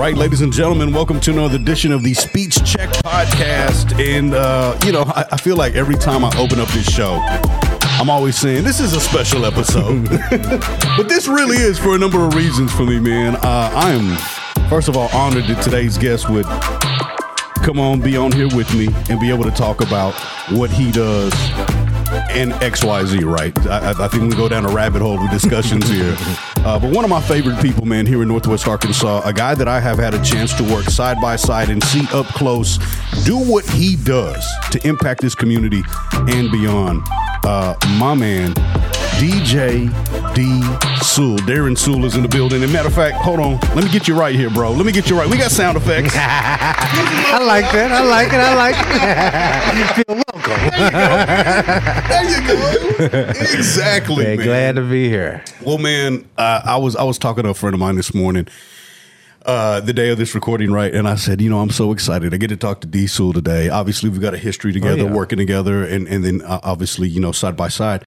right, ladies and gentlemen, welcome to another edition of the Speech Check Podcast. And, uh, you know, I, I feel like every time I open up this show, I'm always saying this is a special episode. but this really is for a number of reasons for me, man. Uh, I am, first of all, honored that today's guest would come on, be on here with me, and be able to talk about what he does and XYZ, right? I, I think we go down a rabbit hole with discussions here. Uh, but one of my favorite people, man, here in Northwest Arkansas, a guy that I have had a chance to work side by side and see up close do what he does to impact this community and beyond. Uh, my man, DJ D Sewell. Darren Sewell is in the building. And matter of fact, hold on. Let me get you right here, bro. Let me get you right. We got sound effects. I like that. I like it. I like it. You feel welcome. there you go. Exactly. Man, man. glad to be here. Well, man, uh, I was I was talking to a friend of mine this morning, uh, the day of this recording, right? And I said, you know, I'm so excited. I get to talk to D Sewell today. Obviously, we've got a history together, yeah. working together, and and then uh, obviously, you know, side by side.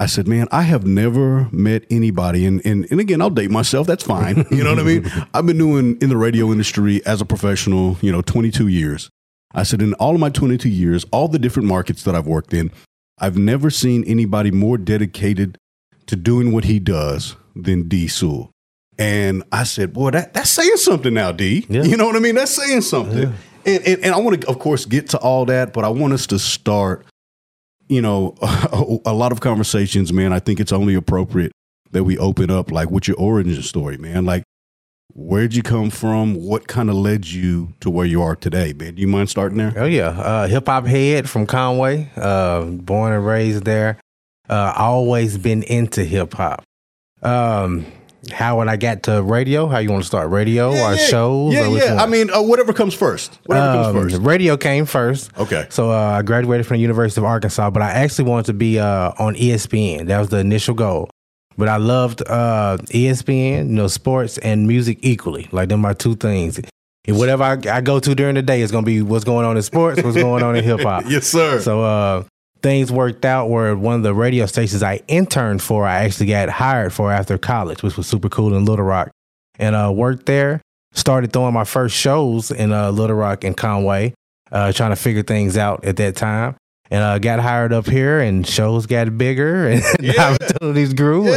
I said, man, I have never met anybody, and, and and again, I'll date myself. That's fine. You know what I mean? I've been doing in the radio industry as a professional, you know, 22 years. I said, in all of my 22 years, all the different markets that I've worked in, I've never seen anybody more dedicated to doing what he does than D Sewell. And I said, boy, that, that's saying something now, D. Yeah. You know what I mean? That's saying something. And, and, and I want to, of course, get to all that, but I want us to start, you know, a, lot of conversations, man. I think it's only appropriate that we open up, like, with your origin story, man. Like, where'd you come from? What kind of led you to where you are today, man? Do you mind starting there? Oh yeah, uh, hip hop head from Conway. Uh, born and raised there. Uh, always been into hip hop. Um, how when I got to radio? How you want to start? Radio or shows? Yeah, or yeah. one? I mean, uh, whatever comes first. Whatever Um, comes first. Radio came first. Okay. So uh, I graduated from the University of Arkansas, but I actually wanted to be uh, on ESPN. That was the initial goal. But I loved uh, ESPN, you know, sports and music equally. Like them are two things. And whatever I, I go to during the day is going to be what's going on in sports, what's going on in hip hop. Yes, sir. So uh, things worked out where one of the radio stations I interned for, I actually got hired for after college, which was super cool in Little Rock, and uh, worked there. Started throwing my first shows in uh, Little Rock and Conway, uh, trying to figure things out at that time. And uh, got hired up here, and shows got bigger, and Yeah. opportunities grew, Yeah.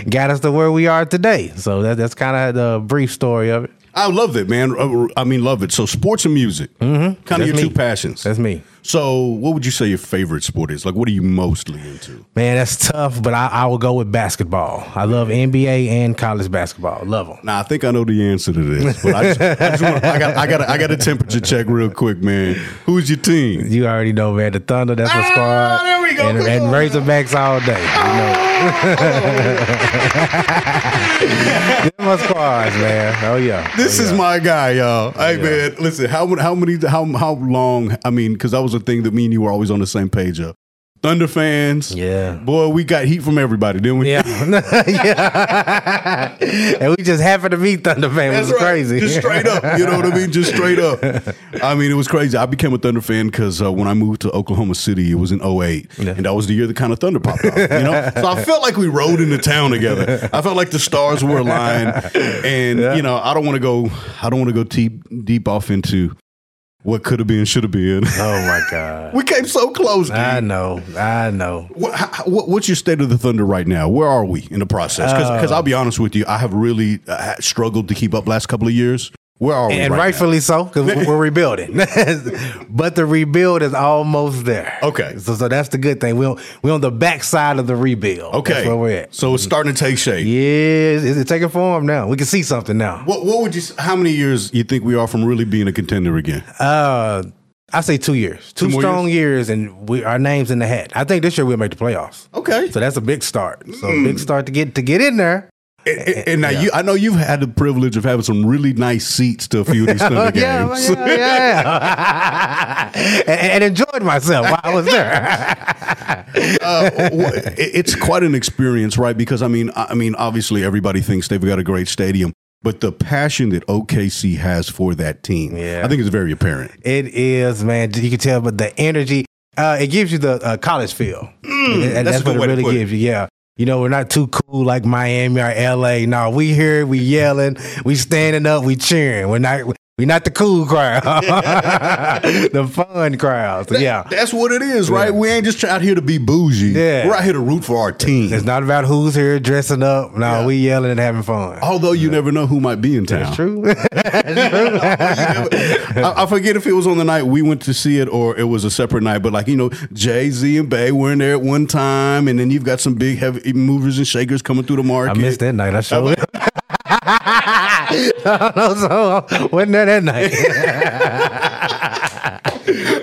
and got us to where we are today. So that, that's kind of the brief story of it. I love it, man. Uh, I mean, love it. So, sports and music, mm-hmm. kind of your me. two passions. That's me. So, what would you say your favorite sport is? Like, what are you mostly into? Man, that's tough, but I, I will go with basketball. I love NBA and college basketball. Love them. Now, I think I know the answer to this, but I just, I, just want, I got, I got, I got a temperature check real quick, man. Who's your team? You already know, man. The Thunder, that's my squad. Ah, there we go. And, and. Razorbacks all day. You know. My squads, man. Oh yeah. This oh, is yeah. my guy, y'all. Hey, Yeah. man, listen. How how many, how how long? I mean, because that was a thing that me and you were always on the same page of. Thunder fans, Yeah. Boy, we got heat from everybody, didn't we? Yeah, yeah, and we just happened to be Thunder fans. That's is right. crazy. Just straight up. You know what I mean? Just straight up. I mean, it was crazy. I became a Thunder fan because uh, when I moved to Oklahoma City, it was in 08. Yeah. And that was the year the kind of Thunder popped off. You know? so I felt like we rode into town together. I felt like the stars were aligned. And, you know, I don't want to go, I don't want to go deep, deep off into what could have been, should have been. Oh my god. we came so close. I know. I know. What, how, what, what's your state of the Thunder right now? Where are we in the process? Because I'll be honest with you, I have really uh, struggled to keep up last couple of years. Where are we? And right now? rightfully so, because we're rebuilding. but the rebuild is almost there. Okay. So, so that's the good thing. We're, we're on the backside of the rebuild. Okay, That's where we're at. So it's starting to take shape. Yeah, it's, it's taking form now. We can see something now. What What would you? How many years you think we are from really being a contender again? Uh, I say two years. Two, Two strong years? and we our names in the hat. I think this year we'll make the playoffs. Okay. So that's a big start. So Mm. big start to get to get in there. And, and- and now you, I know you've had the privilege of having some really nice seats to a few of these Thunder yeah, games. yeah, yeah. and, and enjoyed myself while I was there. uh, it's quite an experience, right? Because I mean, I mean, obviously everybody thinks they've got a great stadium, but the passion that OKC has for that team, Yeah. I think is very apparent. It is, man. You can tell, but the energy, uh, it gives you the uh, college feel, and, and that's that's, what it really it. gives you. Yeah, You know, we're not too cool like Miami or LA. No, we here, we yelling, we standing up, we cheering. We're not we're not the cool crowd, the fun crowd. So, yeah, That's what it is, right? We ain't just out here to be bougie. Yeah. We're out here to root for our team. it's not about who's here dressing up. No, Yeah. we yelling and having fun. Although you never know who might be in town. That's true. I, I forget if it was on the night we went to see it or it was a separate night, but like, you know, Jay Z and Bey were in there at one time, and then you've got some big heavy movers and shakers coming through the market. I missed that night. I showed it. no, so wasn't there that night?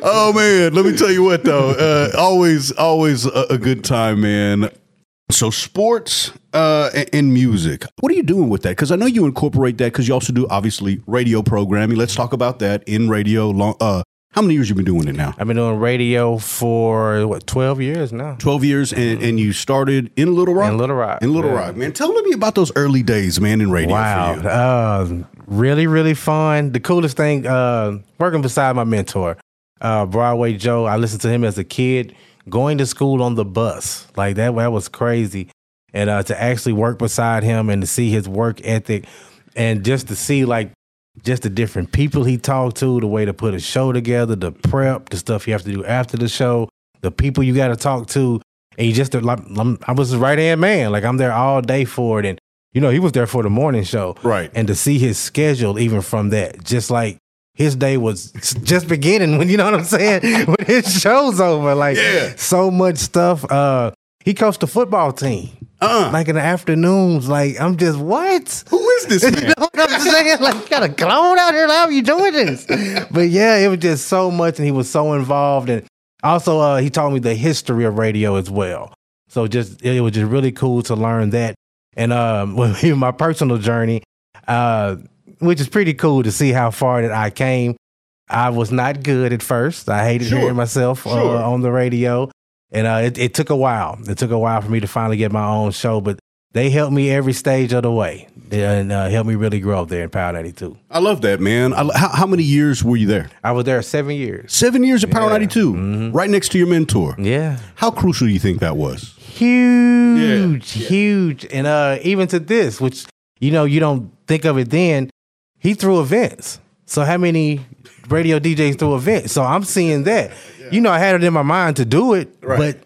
Oh man, let me tell you what though, uh, always, always a, a good time, man. So sports uh, and, and music. What are you doing with that? Because I know you incorporate that because you also do obviously radio programming. Let's talk about that in radio. Long, uh, how many years you been doing it now? I've been doing radio for what twelve years now. 12 years and, and you started in Little Rock? In Little Rock, In Little yeah. Rock, man. Tell me about those early days, man, in radio Wow, for you. uh, really, really fun. The coolest thing, uh, working beside my mentor, uh, Broadway Joe. I listened to him as a kid, going to school on the bus. Like that, that was crazy. And uh, to actually work beside him and to see his work ethic, and just to see like just the different people he talked to, the way to put a show together, the prep, the stuff you have to do after the show, the people you got to talk to, and you just like I'm, I was his right hand man. Like I'm there all day for it, and you know he was there for the morning show, Right. And to see his schedule, even from that, just like his day was just beginning when you know what I'm saying when his show's over. Like Yeah. so much stuff. Uh, he coached the football team. Uh, Like in the afternoons, like I'm just what? who is this You man? know what I'm saying? Like, you got a clone out here. How are you doing this? But yeah, it was just so much, and he was so involved. And also, uh, he taught me the history of radio as well. So just it was just really cool to learn that. And um, with my personal journey, uh, which is pretty cool to see how far that I came. I was not good at first. I hated Sure. hearing myself Sure. uh, on the radio, and uh, it, it took a while. It took a while for me to finally get my own show, but they helped me every stage of the way and uh, helped me really grow up there in Power 92. I love that, man. I, how, how many years were you there? I was there seven years. Seven years at Power Yeah. 92, Mhm. right next to your mentor. Yeah. How crucial do you think that was? Huge, huge. And uh, even to this, which, you know, you don't think of it then, he threw events. So how many radio DJs through events? So I'm seeing that. You know, I had it in my mind to do it, Right. but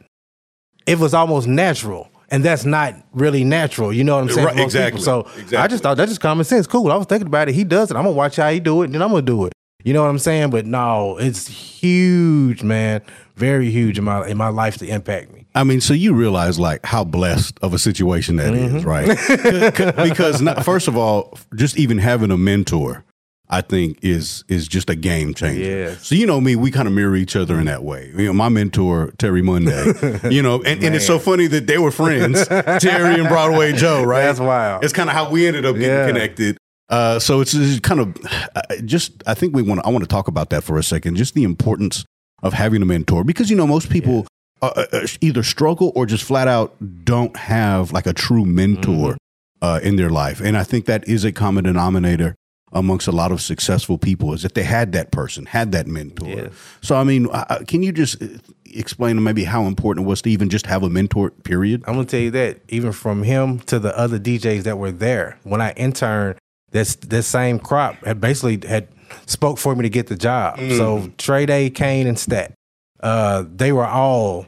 it was almost natural. And that's not really natural. You know what I'm saying? Right, exactly, people. So I just thought that's just common sense. Cool. I was thinking about it. He does it. I'm gonna watch how he do it, and then I'm gonna do it. You know what I'm saying? But no, it's huge, man. Very huge in my in my life to impact me. I mean, so you realize like how blessed of a situation that is, mm-hmm. right? Because not, first of all, just even having a mentor, I think is is just a game changer. Yes. So you know me, we kind of mirror each other in that way. You know, my mentor Terry Monday. you know, and, and it's so funny that they were friends, Terry and Broadway Joe, right? That's wild. It's kind of how we ended up getting Yeah. connected. Uh, so it's, it's kind of uh, just. I think we want. to I want to talk about that for a second. Just the importance of having a mentor, because you know most people uh, uh, either struggle or just flat out don't have like a true mentor uh, in their life, and I think that is a common denominator amongst a lot of successful people is that they had that person, had that mentor. Yes. So I mean, can you just uh, explain maybe how important it was to even just have a mentor? Period. I'm gonna tell you that even from him to the other DJs that were there when I interned, that's that same crop had basically had spoke for me to get the job. So Trey Day, Kane, and Stat, uh, they were all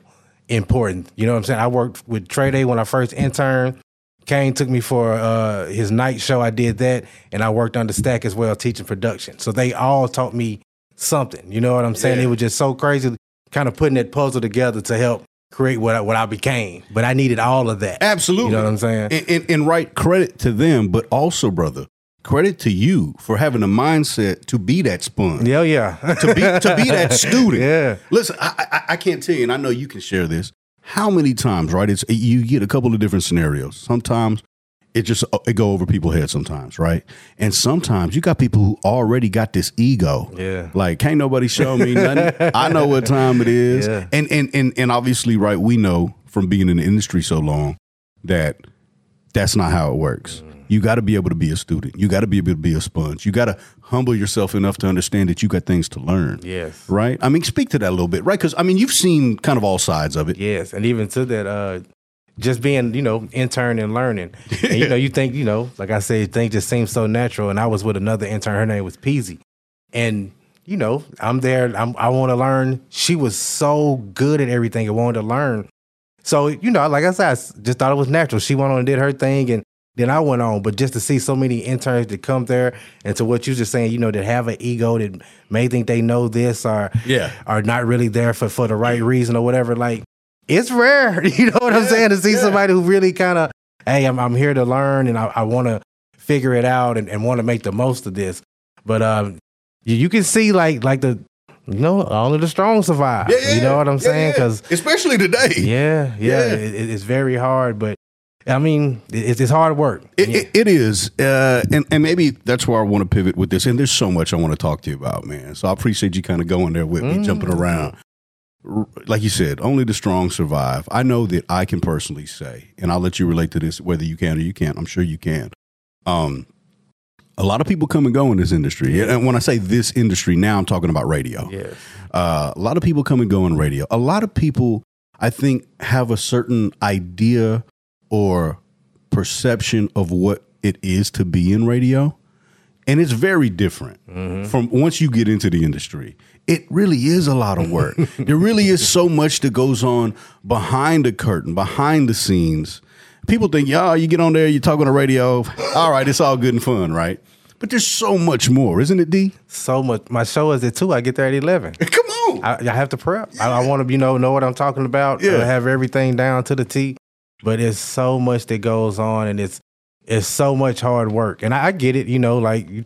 important. You know what I'm saying? I worked with Trey Day when I first interned. Kane took me for uh, his night show. I did that, and I worked under Stack as well, teaching production. So they all taught me something. You know what I'm saying? Yeah. It was just so crazy, kind of putting that puzzle together to help create what I, what I became. But I needed all of that. Absolutely. You know what I'm saying? And, and, and right credit to them, but also, brother, credit to you for having a mindset to be that sponge. Yeah, yeah. To be to be that student. Yeah. Listen, I, I I can't tell you, and I know you can share this. How many times, right? It's you get a couple of different scenarios. Sometimes it just uh, it go over people's heads sometimes, right? And sometimes you got people who already got this ego. Yeah. Like can't nobody show me nothing. I know what time it is. Yeah. And and and and obviously, right, we know from being in the industry so long that that's not how it works. Mm-hmm. You got to be able to be a student. You got to be able to be a sponge. You got to humble yourself enough to understand that you got things to learn. Yes. Right? I mean, speak to that a little bit, right? Because, I mean, you've seen kind of all sides of it. Yes. And even to that, uh, just being, you know, intern and learning. And, you know, you think, you know, like I said, things just seem so natural. And I was with another intern, her name was Peasy. And, you know, I'm there, I'm, I want to learn. She was so good at everything and wanted to learn. So, you know, like I said, I just thought it was natural. She went on and did her thing and then I went on. But just to see so many interns that come there and to what you just saying, you know, that have an ego that may think they know this or Yeah. are not really there for, for the right reason or whatever. Like it's rare, you know what I'm saying, to see yeah. somebody who really kind of, hey, I'm I'm here to learn and I, I want to figure it out and, and want to make the most of this. But um, you, you can see like like the you know only the strong survive. Yeah, yeah, you know what I'm saying? Because especially today, yeah, yeah, Yeah. It- it's very hard, but I mean, it, it's hard work. It, Yeah. it, it is, uh, and and maybe that's where I want to pivot with this. And there's so much I want to talk to you about, man. So I appreciate you kind of going there with me, jumping Mm. around. Like you said, only the strong survive. I know that I can personally say, and I'll let you relate to this, whether you can or you can't. I'm sure you can. Um, a lot of people come and go in this industry, and when I say this industry, now I'm talking about radio. Yes. Uh, a lot of people come and go in radio. A lot of people, I think, have a certain idea or perception of what it is to be in radio. And it's very different mm-hmm. from once you get into the industry. It really is a lot of work. there really is so much that goes on behind the curtain, behind the scenes. People think, yeah, you get on there, you talk on the radio. All right, it's all good and fun, right? But there's so much more, isn't it, D? So much. My show is at two. I get there at eleven. Come on. I, I have to prep. I, I want to, you know, know what I'm talking about. Yeah. I have everything down to the T. But it's so much that goes on, and it's it's so much hard work. And I, I get it. You know, like you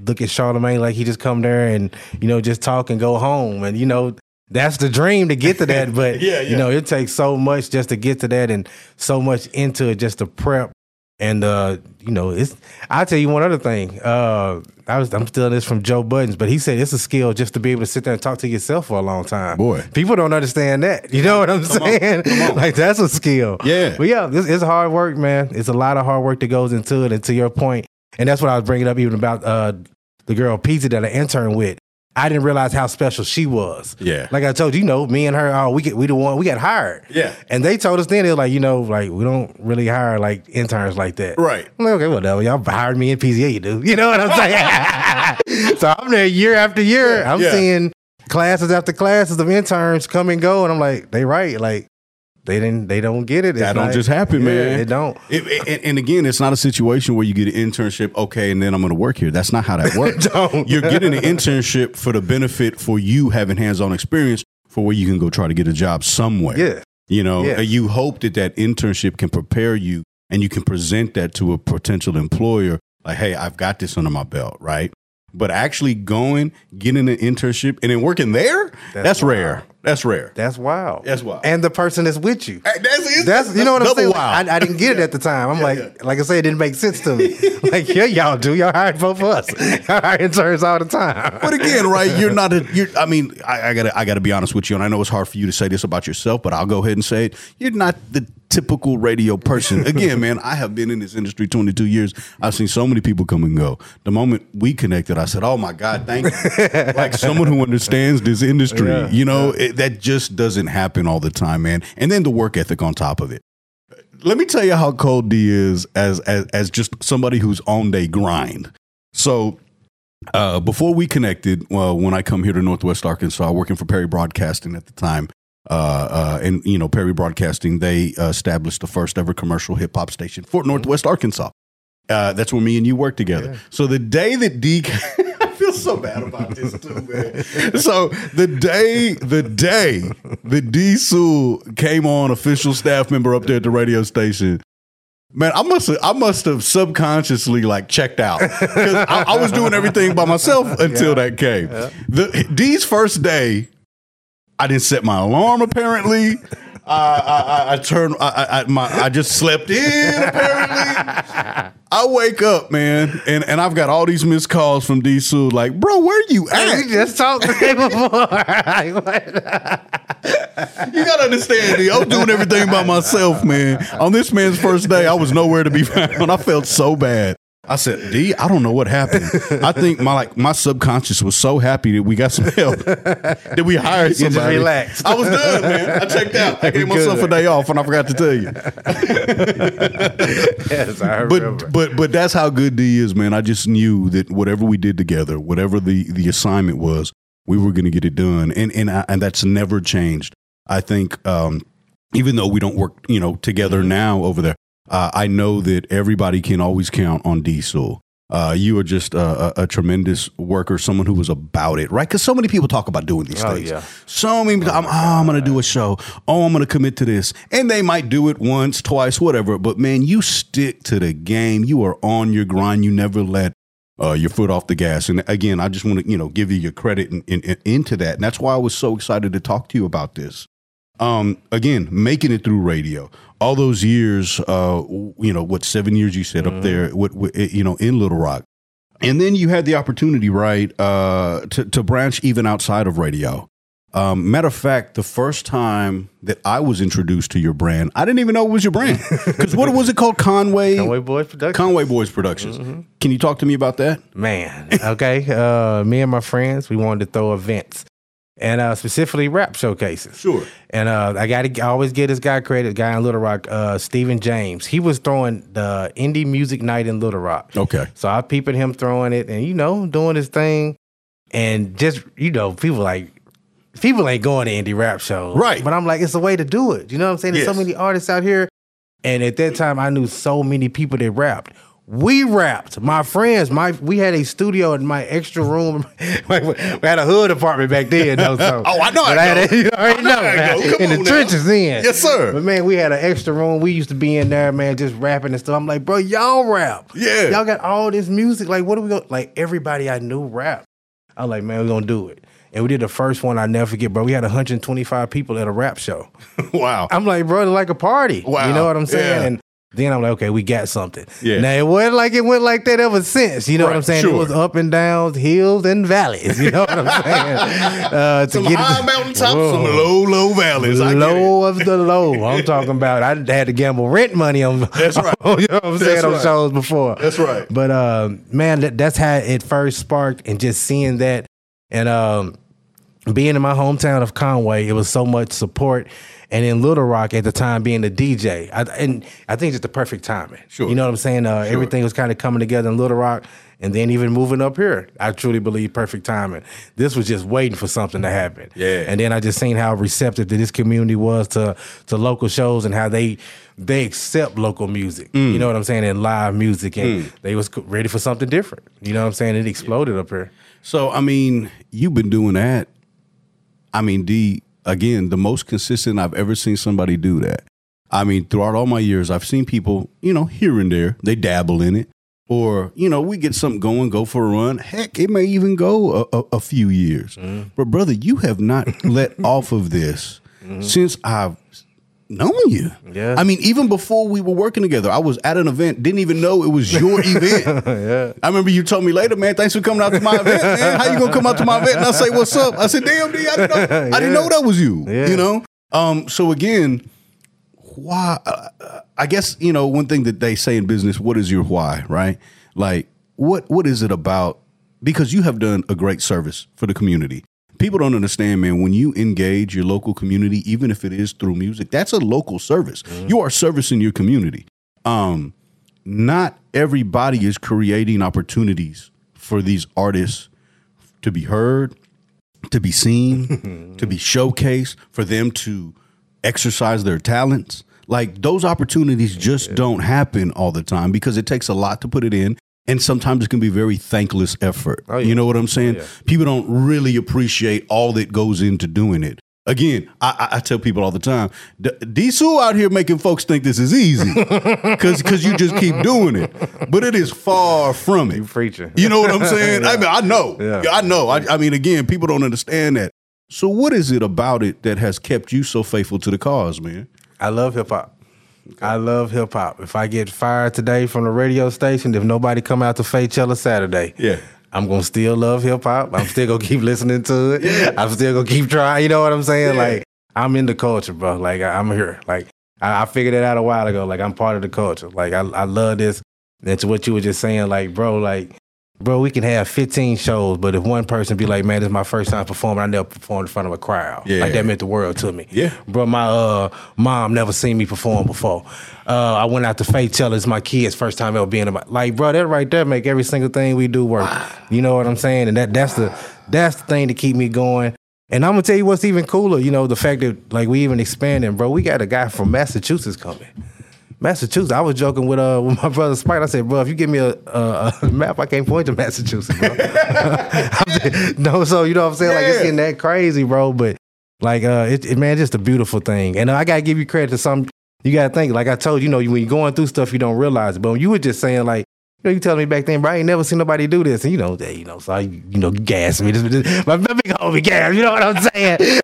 look at Charlemagne, like he just come there and you know just talk and go home, and you know that's the dream to get to that. But Yeah, yeah. you know, it takes so much just to get to that, and so much into it just to prep. And uh, you know, it's I'll tell you one other thing. Uh I was I'm stealing this from Joe Buttons, but he said it's a skill just to be able to sit there and talk to yourself for a long time. Boy. People don't understand that. You know what I'm Come on, saying? come on. Like that's a skill. Yeah. But yeah, this it's hard work, man. It's a lot of hard work that goes into it. And to your point, and that's what I was bringing up even about uh the girl Pizza that I interned with. I didn't realize how special she was. Yeah. Like I told you, you know, me and her, oh, we get we the one we got hired. Yeah. And they told us then they were like, you know, like we don't really hire like interns like that. Right. I'm like, okay, whatever. Y'all hired me in PZA, you do. You know what I'm saying? so I'm there year after year. Yeah, I'm yeah. seeing classes after classes of interns come and go, and I'm like, they right. Like they didn't they don't get it. It's That don't like- just happen, Yeah, man. It don't. It- it- and, again, it's not a situation where you get an internship, okay, and then I'm going to work here. That's not how that works. Don't. You're getting an internship for the benefit for you having hands-on experience for where you can go try to get a job somewhere. Yeah. You know, Yeah. You hope that that internship can prepare you and you can present that to a potential employer like, hey, I've got this under my belt, right? But actually going, getting an internship, and then working there, that's, That's rare. That's rare. That's wild. That's wild. And the person that's with you. That's, That's you know what I'm saying. wild. I, I didn't get it at the time. I'm Yeah, like, yeah. like I said, it didn't make sense to me. like, yeah, y'all do. Y'all hired both of us. Y'all hire interns all the time. But again, right? You're not a. You're. I mean, I, I gotta. I gotta be honest with you, and I know it's hard for you to say this about yourself, but I'll go ahead and say it. You're not the typical radio person. Again, man, I have been in this industry 22 years. I've seen so many people come and go. The moment we connected, I said, "Oh my God, thank you!" like someone who understands this industry. Yeah, you know, it, that just doesn't happen all the time, man. And then the work ethic on top of it. Let me tell you how cold D is as as as just somebody who's on day grind. So uh, before we connected, well, when I come here to Northwest Arkansas, working for Perry Broadcasting at the time, uh, uh, and you know Perry Broadcasting, they uh, established the first ever commercial hip hop station for Northwest Arkansas. Uh, that's where me and you worked together. So the day that D, I feel so bad about this too, man. So the day, the day that D Sewell came on, official staff member up there at the radio station. Man, I must have, I must have subconsciously like checked out because I, I was doing everything by myself until that came. The D's first day, I didn't set my alarm. Apparently, I I, I, I turned. I, my I just slept in. Apparently, I wake up, man, and, and I've got all these missed calls from D Sue. Like, bro, where you at? We just talked to him before. Like. You gotta understand, D. I was doing everything by myself, man. On this man's first day, I was nowhere to be found. I felt so bad. I said, D, I don't know what happened. I think my like my subconscious was so happy that we got some help that we hired just somebody. relaxed. I was done, man. I checked out. I gave myself a day off, and I forgot to tell you. yes, I remember. But but but that's how good D is, man. I just knew that whatever we did together, whatever the the assignment was, we were going to get it done, and and I, and that's never changed. I think um, even though we don't work, you know, together now over there, uh, I know that everybody can always count on D Sewell. Uh, you are just a, a, a tremendous worker, someone who was about it, right? Because so many people talk about doing these Oh, things. yeah. So many, I'm, oh, I'm going to do a show. Oh, I'm going to commit to this. And they might do it once, twice, whatever. But man, you stick to the game. You are on your grind. You never let uh, your foot off the gas. And again, I just want to, you know, give you your credit in, in, in- into that. And that's why I was so excited to talk to you about this. Um, again, making it through radio, all those years, uh, you know, what seven years you said up there, what, what, you know, in Little Rock, and then you had the opportunity, right, uh, to to branch even outside of radio. Um, matter of fact, the first time that I was introduced to your brand, I didn't even know it was your brand. Because what was it called? Conway Conway Boys Productions. Conway Boys Productions. Can you talk to me about that? Man, okay. Uh, me and my friends, we wanted to throw events, and uh, specifically rap showcases. Sure. And uh, I got to always get this guy credit, guy in Little Rock, uh, Stephen James. He was throwing the indie music night in Little Rock. Okay. So I peeping him throwing it, and you know, doing his thing, and just you know, people like. People ain't going to indie rap shows, Right. But I'm like, it's a way to do it. You know what I'm saying? There's so many artists out here, and at that time, I knew so many people that rapped. We rapped. My friends, my we had a studio in my extra room. we had a hood apartment back then, though. So, Oh, I know I had know. a- you already I know know, I man. know. Come in the now. trenches, then. Yes, sir. But man, we had an extra room. We used to be in there, man, just rapping and stuff. I'm like, bro, y'all rap. Yeah. y'all got all this music. Like, what are we going? Like everybody I knew rap. I was like, man, we're gonna do it. And we did the first one. I never forget, bro. We had 125 people at a rap show. wow. I'm like, bro, like a party. Wow. You know what I'm saying? Yeah. And then I'm like, okay, we got something. Yeah. Now it wasn't like it went like that ever since. You know what I'm saying? sure. It was up and downs, hills and valleys. You know what I'm saying? Uh, to Some get it- high mountaintops, some low, low valleys. Get low of the low. I'm talking about. I had to gamble rent money on. That's right. you know what I'm saying That's on right. shows before. That's right. But um, man, that, that's how it first sparked, and just seeing that, and um, being in my hometown of Conway, it was so much support. And in Little Rock at the time, being the DJ, I, and I think it's the perfect timing. Sure. You know what I'm saying? Uh, Everything was kind of coming together in Little Rock, and then even moving up here, I truly believe perfect timing. This was just waiting for something to happen. Yeah. And then I just seen how receptive that this community was to to local shows and how they they accept local music. Mm. You know what I'm saying? And live music, and they was ready for something different. You know what I'm saying? It exploded up here. So, I mean, you've been doing that. I mean, D, again, the most consistent I've ever seen somebody do that. I mean, throughout all my years, I've seen people, you know, here and there, they dabble in it. Or, you know, we get something going, go for a run. Heck, it may even go a, a, a few years. Mm-hmm. But, brother, you have not let off of this mm-hmm. since I've known you. Yeah. I mean, even before we were working together, I was at an event, didn't even know it was your event. yeah. I remember you told me later, man. Thanks for coming out to my event, man. How you gonna come out to my event? And I say, "What's up?" I said, "Damn, D, I didn't know, I didn't know that was you." Yeah. You know. Um. So again, why? Uh, I guess you know one thing that they say in business. What is your why? Right? Like, what what is it about? Because you have done a great service for the community. People don't understand, man. When you engage your local community, even if it is through music, that's a local service. You are servicing your community. Um, not everybody is creating opportunities for these artists to be heard, to be seen, to be showcased, for them to exercise their talents. Like those opportunities just don't happen all the time because it takes a lot to put it in. And sometimes it can be very thankless effort. Oh, yeah. You know what I'm saying? Oh, yeah. People don't really appreciate all that goes into doing it. Again, I, I, I tell people all the time, D- D-Sue out here making folks think this is easy because because you just keep doing it. But it is far from it. Preaching. You know what I'm saying? I mean, I know. Yeah. I know. I, I mean, again, people don't understand that. So, what is it about it that has kept you so faithful to the cause, man? I love hip hop. I love hip hop. If I get fired today from the radio station, if nobody come out to Faychella Saturday, Yeah. I'm gonna still love hip hop. I'm still gonna keep listening to it. I'm still gonna keep trying. You know what I'm saying? Yeah. Like I'm in the culture, bro. Like I- I'm here. Like I, I figured it out a while ago. Like I'm part of the culture. Like I, I love this. To what you were just saying, like, bro, like, bro, we can have 15 shows, but if one person be like, man, this is my first time performing, I never performed in front of a crowd. Yeah. Like that meant the world to me. Yeah. Bro, my uh mom never seen me perform before. Uh I went out to Faychella it's my kids' first time ever being about like, bro, that right there make every single thing we do work. You know what I'm saying? And that that's the that's the thing to keep me going. And I'm gonna tell you what's even cooler, you know, the fact that like we even expanding, bro. We got a guy from Massachusetts coming. Massachusetts. I was joking with uh with my brother Spike. I said, bro, if you give me a, a, a map, I can't point to Massachusetts, bro. No, so you know what I'm saying? Like it's getting that crazy, bro. But like uh it, it man, just a beautiful thing. And I gotta give you credit to some you gotta think, like I told you, you know, when you're going through stuff you don't realize it. But when you were just saying like you know, you telling me back then, bro, I ain't never seen nobody do this. And you know, they, you know, so I, you know, gas me. This, this, my big homie gas, you know what I'm saying?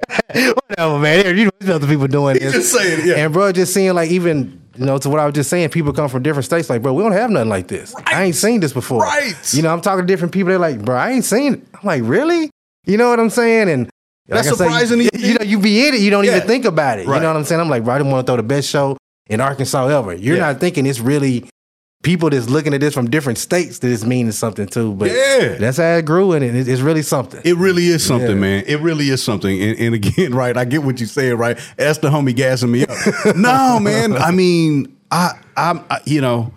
Whatever, man. You know, there's other people doing this. just saying, yeah. And bro, just seeing like even you know to what I was just saying, people come from different states. Like, bro, we don't have nothing like this. I ain't seen this before. Right. You know, I'm talking to different people. They're like, bro, I ain't seen it. I'm like, really? You know what I'm saying? And That's like say, surprising You, you. you know, you be in it, you don't Yeah. even think about it. Right. You know what I'm saying? I'm like, bro, I didn't want to throw the best show in Arkansas ever. You're Yeah. not thinking it's really people that's looking at this from different states that it's meaning something too. But Yeah. that's how it grew, and it, it's really something. It really is something, Yeah. man. It really is something. And, and again, right, I get what you're saying, right? That's the homie gassing me up. no, man. I mean, I, I'm, I, you know,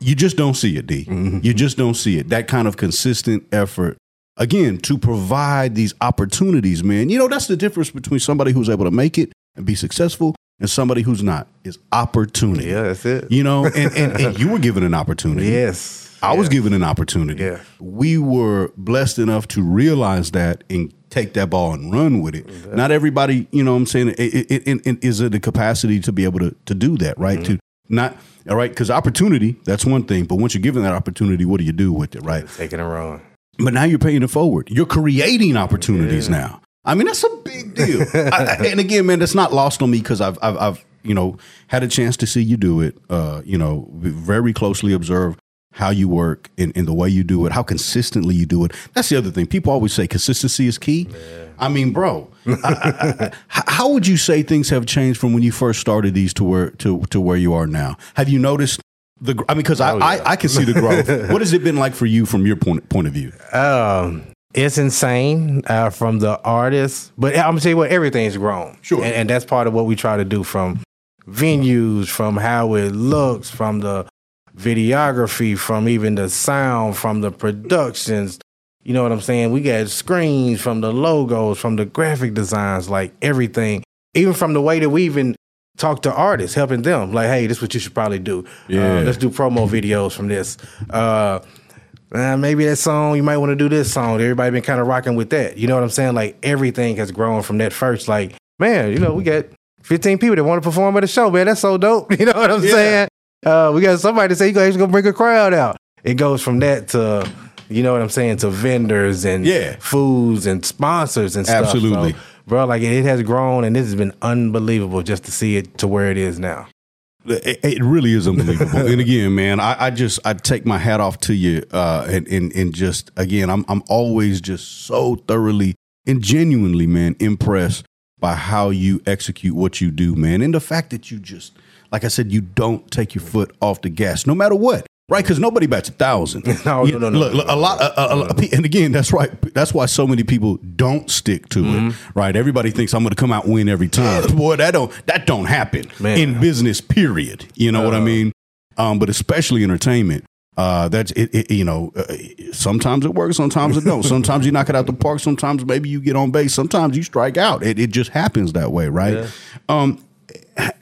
you just don't see it, D. Mm-hmm. You just don't see it. That kind of consistent effort, again, to provide these opportunities, man. You know, that's the difference between somebody who's able to make it and be successful and somebody who's not. Is opportunity. yeah, that's it. You know, and, and, and you were given an opportunity. Yes. I was given an opportunity. Yeah. We were blessed enough to realize that and take that ball and run with it. Not everybody, you know what I'm saying, it, it, it, it is in the capacity to be able to, to do that, right? Mm-hmm. To not, all right, because opportunity, that's one thing. But once you're given that opportunity, what do you do with it, right? taking it wrong. But now you're paying it forward. You're creating opportunities now. I mean, that's a big deal. I, I- and again, man, that's not lost on me because I've, I've, I've, you know, had a chance to see you do it. Uh, you know, very closely observe how you work and, and the way you do it, how consistently you do it. That's the other thing. People always say consistency is key. I mean, bro, I- I- I- how would you say things have changed from when you first started these to where to to where you are now? Have you noticed the? I mean, because I, Oh, yeah. I I can see the growth. what has it been like for you from your point point of view? Um, it's insane uh, from the artist, but I'm gonna tell you what, everything's grown. Sure. and, and that's part of what we try to do from venues, from how it looks, from the videography, from even the sound, from the productions. You know what I'm saying? We got screens from the logos, from the graphic designs, like everything, even from the way that we even talk to artists, helping them. Like, hey, this is what you should probably do. Yeah. Uh, let's do promo videos from this. Uh, uh, maybe that song you might want to do this song. Everybody been kind of rocking with that. You know what I'm saying? Like everything has grown from that first. Like man, you know we got 15 people that want to perform at the show. Man, that's so dope. You know what I'm Yeah. saying? Uh, we got somebody to say you guys gonna bring a crowd out. It goes from that to you know what I'm saying to vendors and Yeah. foods and sponsors and stuff. Absolutely. So, bro, like it has grown and this has been unbelievable just to see it to where it is now. It, it really is unbelievable. and again, man, I, I just I take my hat off to you, uh, and and and just again, I'm I'm always just so thoroughly and genuinely, man, impressed by how you execute what you do, man, and the fact that you just, like I said, you don't take your foot off the gas, no matter what. Right, because nobody bats a thousand. No, You- no, no, no, Look, a lot, a, a- a and again, that's right. That's why so many people don't stick to Mm-hmm. it. Right, everybody thinks I'm going to come out and win every time. Boy, that don't that don't happen Man. in business. Period. You know what I mean? Um, but especially entertainment. Uh, that's it, it. You know, uh, sometimes it works, sometimes it don't. Sometimes you knock it out the park. Sometimes maybe you get on base. Sometimes you strike out. It, it just happens that way, right? Um,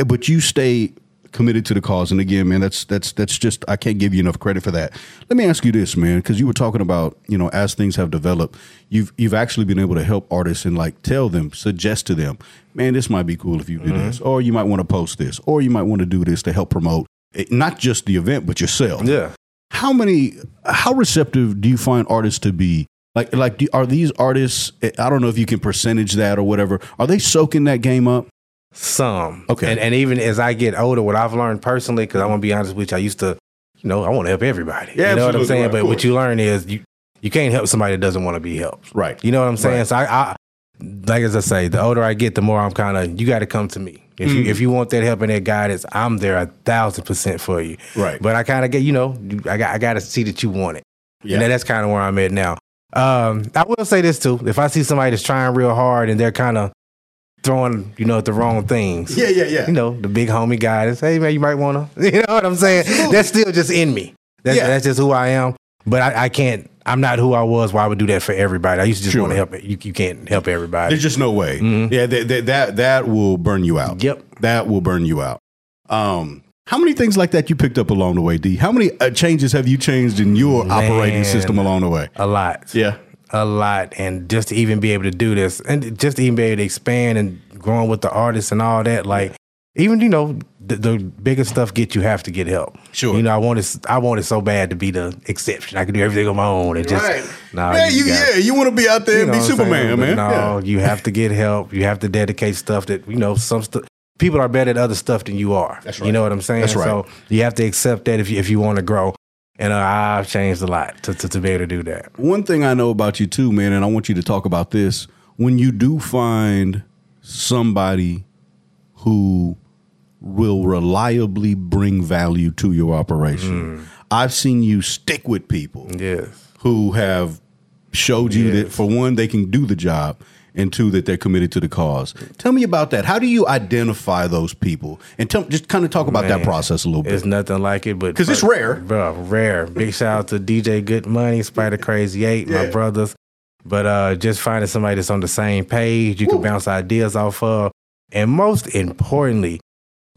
but you stay committed to the cause. And again, man, that's that's that's just I can't give you enough credit for that. Let me ask you this, man, because you were talking about you know as things have developed, you've you've actually been able to help artists and like tell them, suggest to them, man, this might be cool if you do this, or you might want to post this, or you might want to do this to help promote eh, not just the event but yourself. Yeah. How many? How receptive do you find artists to be? Like, like, do, are these artists? eh, I don't know if you can percentage that or whatever. Are they soaking that game up? Some. Okay. And, and even as I get older, what I've learned personally, because I want to be honest with you, I used to, you know, I want to help everybody. Yeah, you know what I'm saying? right, but what you learn is you, you can't help somebody that doesn't want to be helped. Right. You know what I'm saying? Right. So I, I like as I say, the older I get, the more I'm kind of you got to come to me. If you if you want that help and that guidance, I'm there a thousand percent for you. Right. But I kind of get you know I got I got to see that you want it. Yeah. And that's kind of where I'm at now. Um, I will say this too: if I see somebody that's trying real hard and they're kind of throwing you know the wrong things, Yeah, yeah, yeah. you know, the big homie guy that's, hey man, you might wanna, you know what I'm saying? That's still just in me. That's, Yeah. that's just who I am. But I, I can't. I'm not who I was. Why I would do that for everybody? I used to just Sure. want to help. You, you can't help everybody. There's just no way. Yeah, that, that that that will burn you out. Mm-hmm. Yep. that will burn you out. Um, how many things like that you picked up along the way, D? How many uh, changes have you changed in your operating system along the way? a lot. Yeah, a lot. And just to even be able to do this, and just to even be able to expand and growing with the artists and all that, like even you know the, the bigger stuff get you have to get help. Sure. You know I want wanted I wanted so bad to be the exception. I could do everything on my own and just nah, yeah, you, got- yeah, you want to be out there you and be? Superman, man. No, Yeah. you have to get help. You have to dedicate stuff that you know some stuff. People are better at other stuff than you are. That's You know what I'm saying? That's right. So you have to accept that if you if you want to grow. And uh, I've changed a lot to, to to be able to do that. One thing I know about you too, man, and I want you to talk about this. When you do find somebody who will reliably bring value to your operation, I've seen you stick with people Yes. who have showed you that for one they can do the job and two that they're committed to the cause. Tell me about that. How do you identify those people? And tell, just kind of talk about that process a little bit. It's nothing like it, but because it's rare. bro. Rare. Big shout out to DJ Good Money, Spider Crazy Eight, Yeah. my brothers. But uh, just finding somebody that's on the same page, you can bounce ideas off of, and most importantly,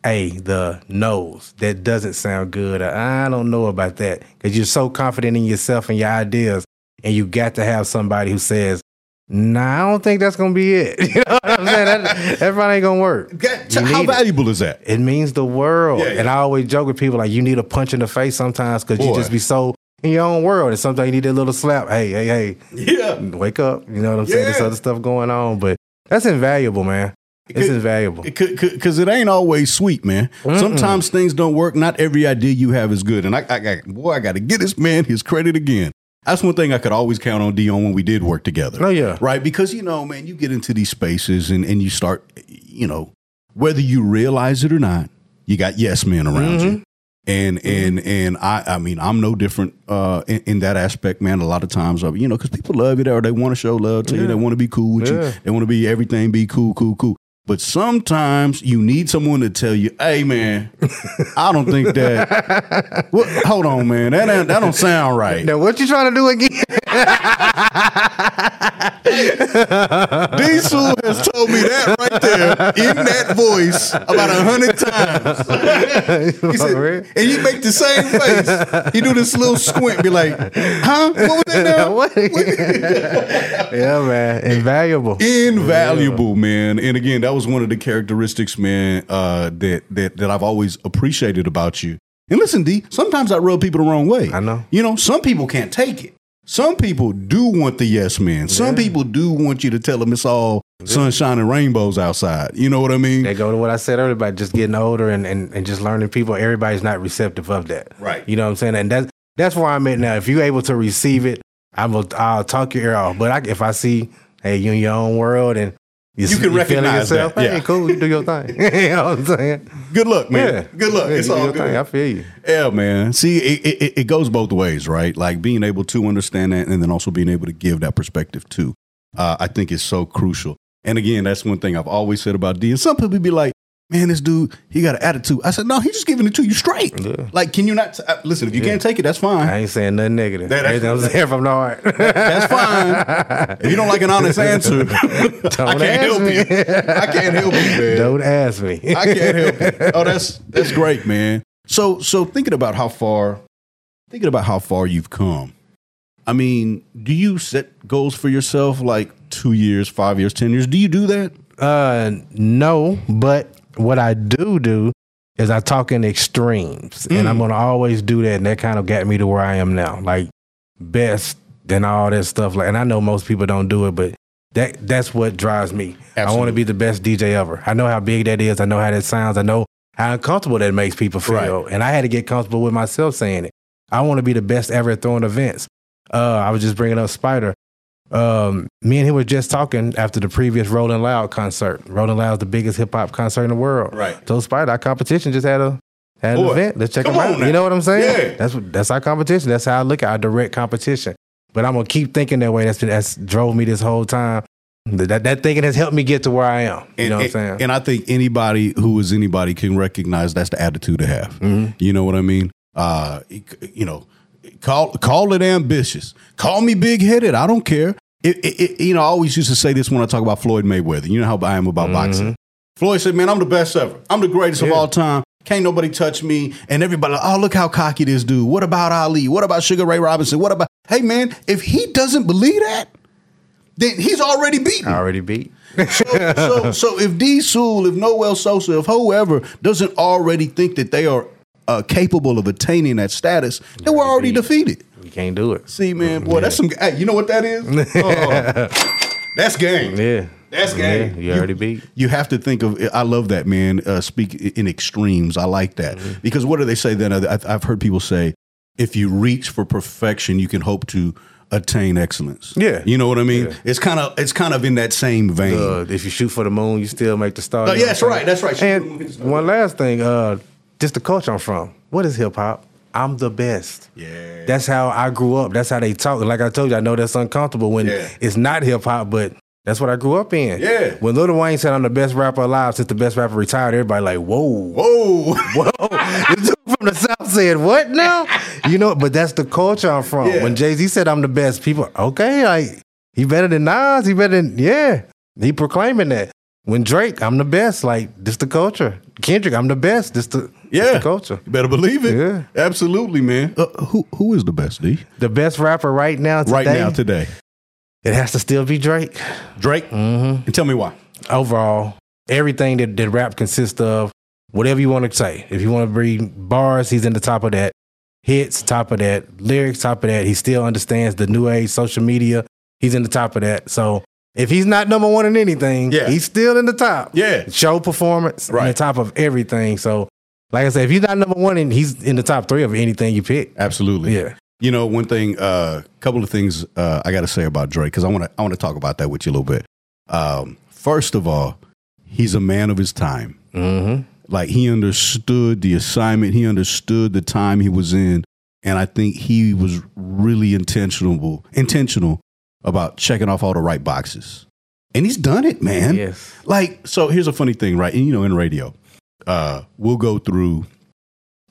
hey, the no's that doesn't sound good. I don't know about that because you're so confident in yourself and your ideas, and you got to have somebody who says. Nah, I don't think that's gonna be it. You know what I'm saying? That, that probably ain't gonna work. You how valuable is that? It means the world. Yeah, yeah. And I always joke with people like you need a punch in the face sometimes because you just be so in your own world. And sometimes you need a little slap. Hey, hey, hey, Yeah. wake up. You know what I'm saying? There's other stuff going on, but that's invaluable, man. It's invaluable. Because it ain't always sweet, man. Sometimes things don't work. Not every idea you have is good. And I, I, I boy, I got to get this man his credit again. That's one thing I could always count on Dion when we did work together. Oh, yeah. right. Because you know, man, you get into these spaces and and you start, you know, whether you realize it or not, you got yes men around Mm-hmm. you. And and and I I mean I'm no different uh, in, in that aspect, man. A lot of times, uh, you know, because people love you there, or they want to show love to you, they want to be cool with you, they want to be everything, be cool, cool, cool. But sometimes you need someone to tell you, "Hey, man, I don't think that. What, hold on, man, that ain't- that don't sound right." Now, what you trying to do again? D Sewell has told me that right there in that voice about a hundred times. He said, and you make the same face. You do this little squint, be like, "Huh? What was that now?" What? yeah, man. Invaluable. invaluable, man. And again, that was one of the characteristics, man, uh, that that that I've always appreciated about you. And listen, D, sometimes I rub people the wrong way. I know. You know, some people can't take it. Some people do want the yes man. Some people do want you to tell them it's all sunshine and rainbows outside. You know what I mean? They go to what I said earlier about just getting older and, and, and just learning people. Everybody's not receptive of that. Right. You know what I'm saying? And that's that's where I'm at now. If you're able to receive it, I'm a, I'll talk your ear off. But I, if I see, hey, you in your own world and you, You can feeling recognize that, hey, yeah. cool, you do your thing. you know what I'm saying? Good luck, man. Yeah. Good luck. Yeah, it's all good. thing. I feel you. Yeah, man. See, it, it, it goes both ways, right? Like being able to understand that and then also being able to give that perspective too. Uh, I think is so crucial. And again, that's one thing I've always said about D. And some people be like, man, this dude, he got an attitude. I said, no, he's just giving it to you straight. Yeah. Like, can you not? T- uh, listen, if you can't take it, that's fine. I ain't saying nothing negative. That- Everything I'm saying from the heart. That's fine. if you don't like an honest answer, I can't ask help me. you. I can't help you, man. Don't ask me. I can't help you. Oh, that's that's great, man. So so thinking about how far thinking about how far you've come. I mean, do you set goals for yourself like two years, five years, ten years? Do you do that? Uh, no, but what I do do is I talk in extremes, and I'm gonna always do that, and that kind of got me to where I am now, like best and all that stuff. Like, and I know most people don't do it, but that that's what drives me. I want to be the best DJ ever. I know how big that is. I know how that sounds. I know how uncomfortable that makes people feel, and I had to get comfortable with myself saying it. I want to be the best ever at throwing events. Uh, I was just bringing up Spider. Um, me and he were just talking after the previous Rolling Loud concert. Rolling Loud's the biggest hip hop concert in the world. Right. So Spider, our competition just had a had an Boy, event. Let's check them out. now. You know what I'm saying? Yeah. That's what that's our competition. That's how I look at our direct competition. But I'm gonna keep thinking that way. That's been, that's drove me this whole time. That that thinking has helped me get to where I am. You And, know what I'm saying? and I think anybody who is anybody can recognize that's the attitude to have. Mm-hmm. You know what I mean? Uh, you know, call call it ambitious. Call me big headed. I don't care. It, it, it- you know, I always used to say this when I talk about Floyd Mayweather. You know how I am about boxing. Floyd said, "Man, I'm the best ever. I'm the greatest of Mm-hmm. All time. Can't nobody touch me." And everybody, like, oh, look how cocky this dude. What about Ali? What about Sugar Ray Robinson? What about? Hey, man, if he doesn't believe that, then he's already beaten. Already beat. so, so, so if D Sewell, if Noel Sosa, if whoever doesn't already think that they are uh, capable of attaining that status, then we're already defeated. We can't do it. See, man, boy, that's some. Hey, you know what that is? Oh, that's game. Yeah. That's game. Yeah, you already beat. You have to think of. I love that, man. Uh, speak in extremes. I like that Mm-hmm. because what do they say? Then I've I've heard people say, if you reach for perfection, you can hope to attain excellence. Yeah. you know what I mean. Yeah. It's kind of it's kind of in that same vein. Uh, if you shoot for the moon, you still make the star. You yeah, that's right, that's right. Shoot for the moon, hit the And one last thing, uh, just the culture I'm from. What is hip hop? I'm the best. Yeah. That's how I grew up. That's how they talk. Like I told you, I know that's uncomfortable when Yeah. it's not hip hop, but that's what I grew up in. Yeah. When Lil Wayne said I'm the best rapper alive since the best rapper retired, everybody like, whoa. Whoa. Whoa, this dude from the South said what now? You know, but that's the culture I'm from. Yeah. When Jay Z said I'm the best, people okay, like he better than Nas, he better than yeah. He proclaiming that. When Drake, I'm the best, like this the culture. Kendrick, I'm the best. This the this Yeah. the culture. You better believe it. Yeah. Absolutely, man. Uh, who who is the best, D? The best rapper right now today, Right now, today. it has to still be Drake. Drake. Mm-hmm. And tell me why. Overall, everything that, that rap consists of, whatever you want to say. If you want to bring bars, he's in the top of that. Hits, top of that. Lyrics, top of that. He still understands the new age social media. He's in the top of that. So if he's not number one in anything, Yeah. he's still in the top. Yeah. Show performance, Right. in the top of everything. So, like I said, if he's not number one, and he's in the top three of anything you pick. Absolutely. Yeah. You know, one thing, a uh, couple of things uh, I got to say about Drake because I want to I want to talk about that with you a little bit. Um, first of all, he's a man of his time. Mm-hmm. Like he understood the assignment, he understood the time he was in, and I think he was really intentional intentional about checking off all the right boxes. And he's done it, man. Yes. Like, so here's a funny thing, right? And you know, in radio, uh, we'll go through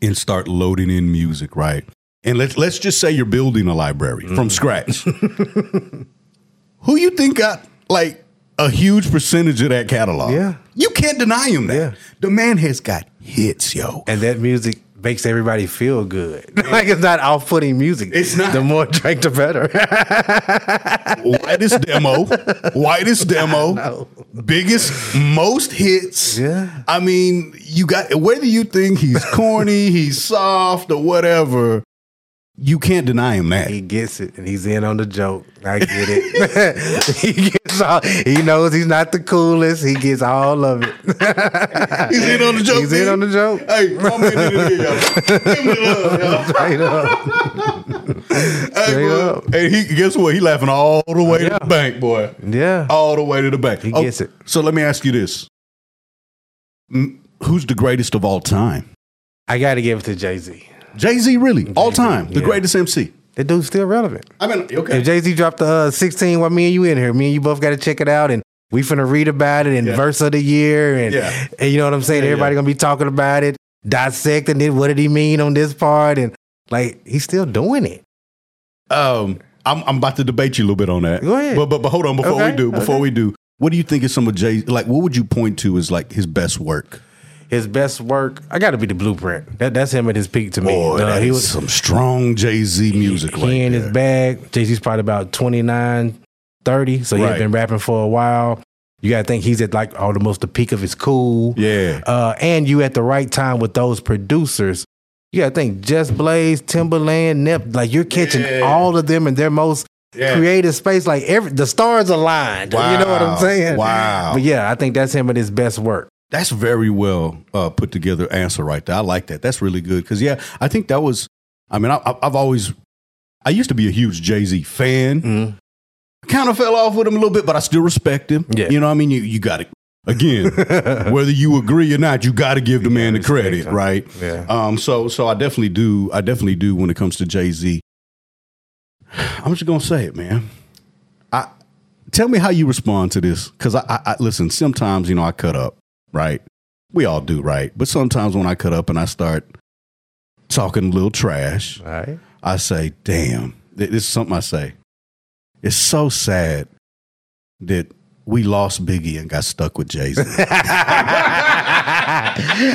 and start loading in music, right? And let's let's just say you're building a library from scratch. Who you think got like a huge percentage of that catalog? Yeah. You can't deny him that. Yeah. The man has got hits, yo. And that music makes everybody feel good. like it's not off putting music. It's not. The more Drake, the better. Whitest demo, whitest demo, biggest, most hits. Yeah. I mean, you got whether you think he's corny, he's soft, or whatever, you can't deny him that. he gets it and he's in on the joke. I get it. he gets all, he knows he's not the coolest. He gets all of it. He's in on the joke. He's in on the joke. Hey, my man did it again, y'all. Give me love, y'all. Straight up. Hey, Straight boy. up. Hey, he guess what? He laughing all the way to the bank, boy. Yeah. All the way to the bank. He gets it. So let me ask you this: Mm, Who's the greatest of all time? I got to give it to Jay Z. Jay Z, really, all time, the yeah. greatest MC. That dude's still relevant. I mean, okay. If Jay Z dropped the uh, 16, well, me and you in here. Me and you both got to check it out. And we finna read about it in Yeah. verse of the year. And, Yeah. and you know what I'm saying? Yeah, Everybody gonna be talking about it, dissecting it. What did he mean on this part? And like, he's still doing it. Um, I'm, I'm about to debate you a little bit on that. Go ahead. But but, but hold on, before Okay, we do, before okay. we do, what do you think is some of Jay? Like, what would you point to as like his best work? His best work, I got to be the blueprint. That, that's him at his peak to me. Boy, Uh, he was some strong Jay Z music. he right in there. his bag. Jay Z's probably about 29, 30. So Right. he's been rapping for a while. You got to think he's at like almost the peak of his cool. Yeah. uh, and you at the right time with those producers. You got to think Just Blaze, Timbaland, Nip. Like you're catching Yeah. all of them in their most Yeah. creative space. Like every the stars aligned. You know what I'm saying? Wow. But yeah, I think that's him at his best work. That's very well uh, put together answer right there. I like that. That's really good because yeah, I think that was. I mean, I, I've always. I used to be a huge Jay Z fan. Mhm. I kind of fell off with him a little bit, but I still respect him. Yeah. You know what I mean? You, you got it. Again, whether you agree or not, you got to give the man the credit, right? Yeah. Um. So, so I definitely do. I definitely do when it comes to Jay Z. I'm just gonna say it, man. I tell me how you respond to this, because I, I, I listen. Sometimes you know I cut up, right? We all do, right? But sometimes when I cut up and I start talking a little trash, All right. I say, damn, th- this is something I say. It's so sad that we lost Biggie and got stuck with Jay Z.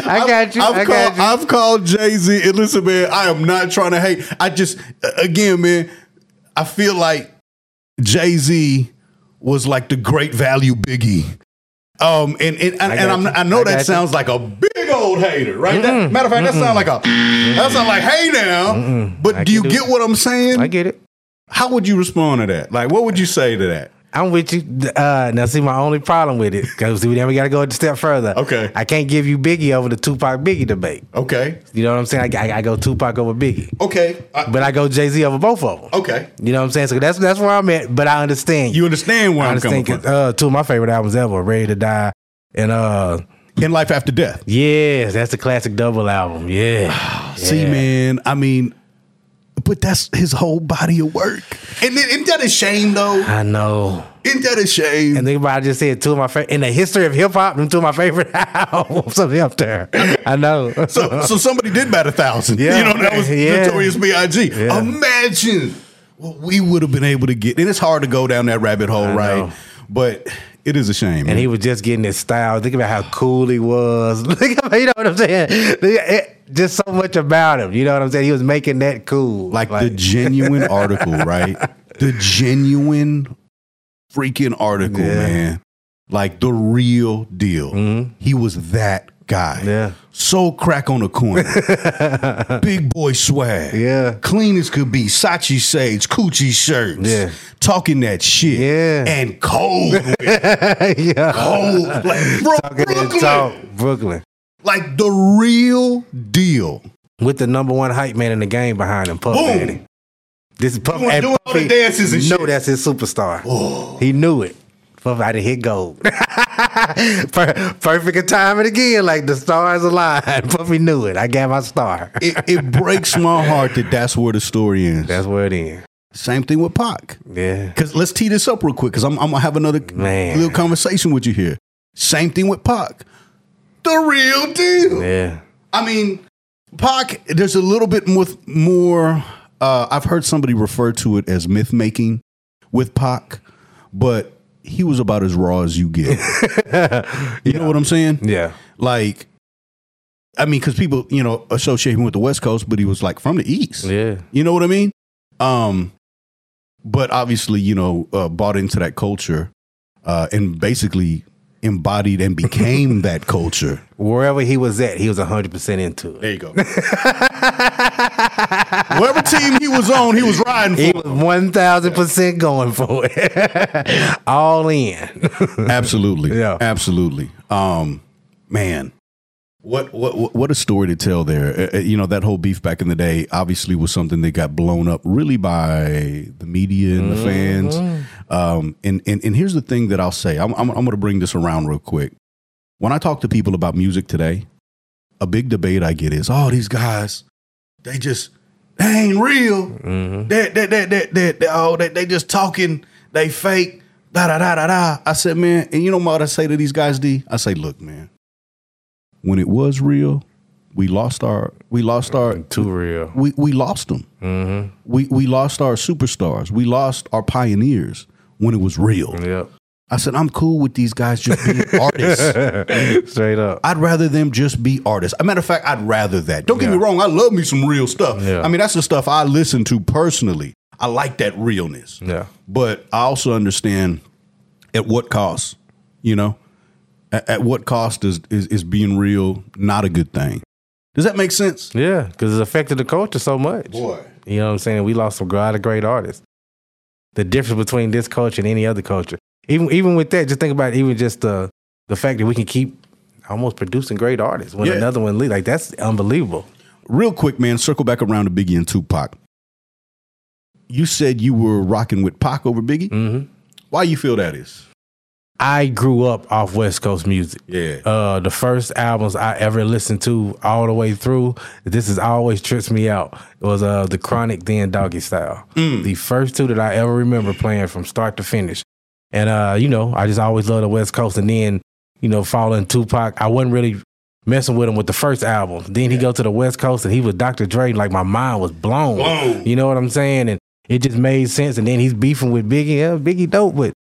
I got you. I've I called, got you. I've called Jay Z. And listen, man, I am not trying to hate. I just, again, man, I feel like Jay Z was like the great value Biggie. Um, and and, I and I'm. I know I that you. sounds like a big old hater, right? That, matter of fact, that sounds like a that sounds like hey now. But do you do get what I'm saying? I get it. How would you respond to that? Like, what would you say to that? I'm with you. Uh, now, see, my only problem with it, because we never got to go a step further. Okay. I can't give you Biggie over the Tupac Biggie debate. Okay, You know what I'm saying? I, I, I go Tupac over Biggie, okay, I- but I go Jay Z over both of them. okay. You know what I'm saying? So that's that's where I'm at. But I understand You understand where I I'm coming from? Uh, two of my favorite albums ever, Ready to Die, and uh, In life after death. yes, that's the classic double album. Yeah. See, Yeah. man, I mean, but that's his whole body of work. And then, isn't that a shame, though? I know. Isn't that a shame? And think about, it, I just said two of my favorite in the history of hip hop. Them two of my favorite albums are up there. I know. so, so somebody did bat a thousand. Yeah. You know, that was Yeah. Notorious B.I.G. Yeah. Imagine what we would have been able to get. And it's hard to go down that rabbit hole, I right? know. But it is a shame. and he was just getting his style. Think about how cool he was. You know what I'm saying? It- just so much about him. You know what I'm saying? He was making that cool. like, the genuine article, right? The genuine freaking article, Yeah. man. Like the real deal. Mm-hmm. He was that guy. Yeah. So crack on the corner. Big boy swag. Yeah. Clean as could be. Sachi Sage, Coogi shirts. Yeah. Talking that shit. Yeah. And cold. yeah. cold. Like bro, Talking Brooklyn. talk, Brooklyn. Like the real deal. With the number one hype man in the game behind him, Puff Boom. Daddy. This is Puff Doing- and doing all the dances and shit. that's his superstar. Oh. He knew it. Puff Daddy hit gold. Per- perfect timing again, like the stars aligned. Puffy knew it. I got my star. It, it breaks my heart that that's where the story ends. That's where it is. Same thing with Pac. Yeah. Because let's tee this up real quick because I'm, I'm going to have another Man. little conversation with you here. Same thing with Pac. The real deal. Yeah. I mean, Pac, there's a little bit more, more uh, I've heard somebody refer to it as myth making with Pac, but he was about as raw as you get. you know what I'm saying? Yeah. Like, I mean, because people, you know, associate him with the West Coast, but he was like from the East. Yeah. You know what I mean? Um, but obviously, you know, uh, bought into that culture uh, and basically embodied and became that culture. Wherever he was at, he was 100% into it. There you go. Whatever team he was on, he was riding for. He was 1000% going for it. All in. Absolutely. Yeah. Absolutely. Um, man. What, what what a story to tell there. Uh, uh, you know that whole beef back in the day obviously was something that got blown up really by the media and the fans. Um, and and and here's the thing that I'll say. I'm I'm, I'm going to bring this around real quick. When I talk to people about music today, a big debate I get is, "Oh, these guys, they just they ain't real. They they they they they, they oh they, they just talking. They fake. Da da da da da." I said, man, and you know what I say to these guys? D. I say, look, man. When it was real, we lost our we lost our Too real. we we lost them. Mm-hmm. We we lost our superstars. We lost our pioneers when it was real. Yep. I said, I'm cool with these guys just being artists. Straight up. I'd rather them just be artists. A matter of fact, I'd rather that. Don't get me wrong. I love me some real stuff. Yeah. I mean, that's the stuff I listen to personally. I like that realness. Yeah. But I also understand at what cost, you know? At, at what cost is, is is being real not a good thing? Does that make sense? Yeah, because it's affected the culture so much. Boy. You know what I'm saying? We lost a lot of great artists. The difference between this culture and any other culture. Even even with that, just think about even just the the fact that we can keep almost producing great artists when Yeah. another one leaves. Like that's unbelievable. Real quick, man, circle back around to Biggie and Tupac. You said you were rocking with Pac over Biggie. hmm Why you feel that is? I grew up off West Coast music. Yeah. Uh, the first albums I ever listened to all the way through, this has always trips me out. It was uh, the Chronic, then Doggystyle. The first two that I ever remember playing from start to finish. And uh, you know, I just always loved the West Coast. And then, you know, following Tupac, I wasn't really messing with him with the first album. Then he go to the West Coast and he was Dr. Dre. Like my mind was blown. Blown. You know what I'm saying? And it just made sense. And then he's beefing with Biggie. Yeah, Biggie dope, but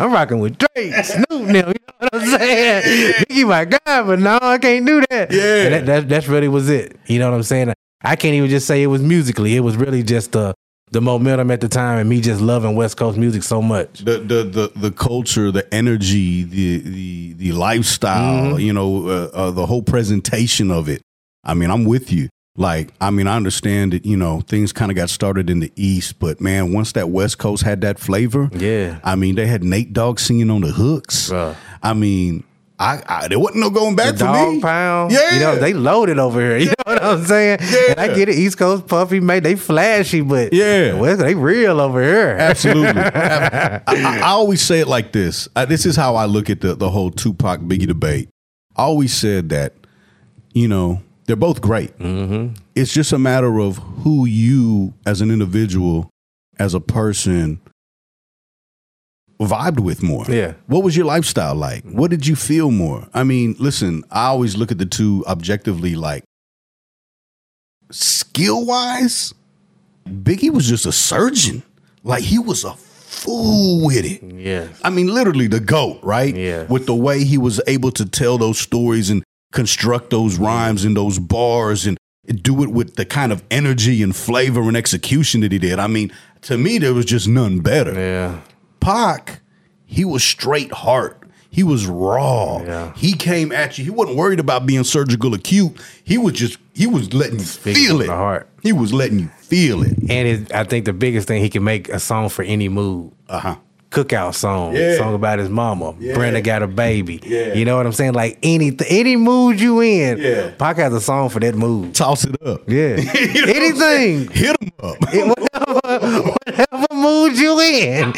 I'm rocking with Drake, Snoop now. You know what I'm saying? Biggie my guy, but no, I can't do that. Yeah. That, that that's really was it. You know what I'm saying? I can't even just say it was musically. It was really just the the momentum at the time and me just loving West Coast music so much. the the the the culture, the energy, the the the lifestyle, you know, uh, uh, the whole presentation of it. I mean, I'm with you. Like, I mean, I understand that you know things kind of got started in the East, but man, once that West Coast had that flavor, Yeah. I mean, they had Nate Dogg singing on the hooks. Bruh. I mean, I, I there wasn't no going back The for dog me. pound. Yeah. You know, they loaded over here. You know what I'm saying? And I get it. East Coast puffy, mate. They flashy, but Yeah. West, they real over here. Absolutely. I, I, I always say it like this. Uh, this is how I look at the, the whole Tupac Biggie debate. I always said that, you know, they're both great. Mm-hmm. It's just a matter of who you, as an individual, as a person, vibed with more. Yeah. What was your lifestyle like? What did you feel more? I mean, listen, I always look at the two objectively like skill wise, Biggie was just a surgeon. Like he was a fool with it. Yeah. I mean, literally the GOAT, right? Yeah. With the way he was able to tell those stories and construct those rhymes and those bars and do it with the kind of energy and flavor and execution that he did. I mean, to me, there was just none better. Yeah. Pac, he was straight heart. He was raw. Yeah. He came at you. He wasn't worried about being surgical acute. He was just he was letting you feel it. the heart. He was letting you feel it. And it, I think the biggest thing he can make a song for any mood. Uh huh. Cookout song, Yeah. song about his mama. Brenda got a baby. Yeah. You know what I'm saying? Like any any mood you in, Yeah. Pac has a song for that mood. Toss it up. Yeah, You know anything. Hit him up. whatever, whatever mood you in,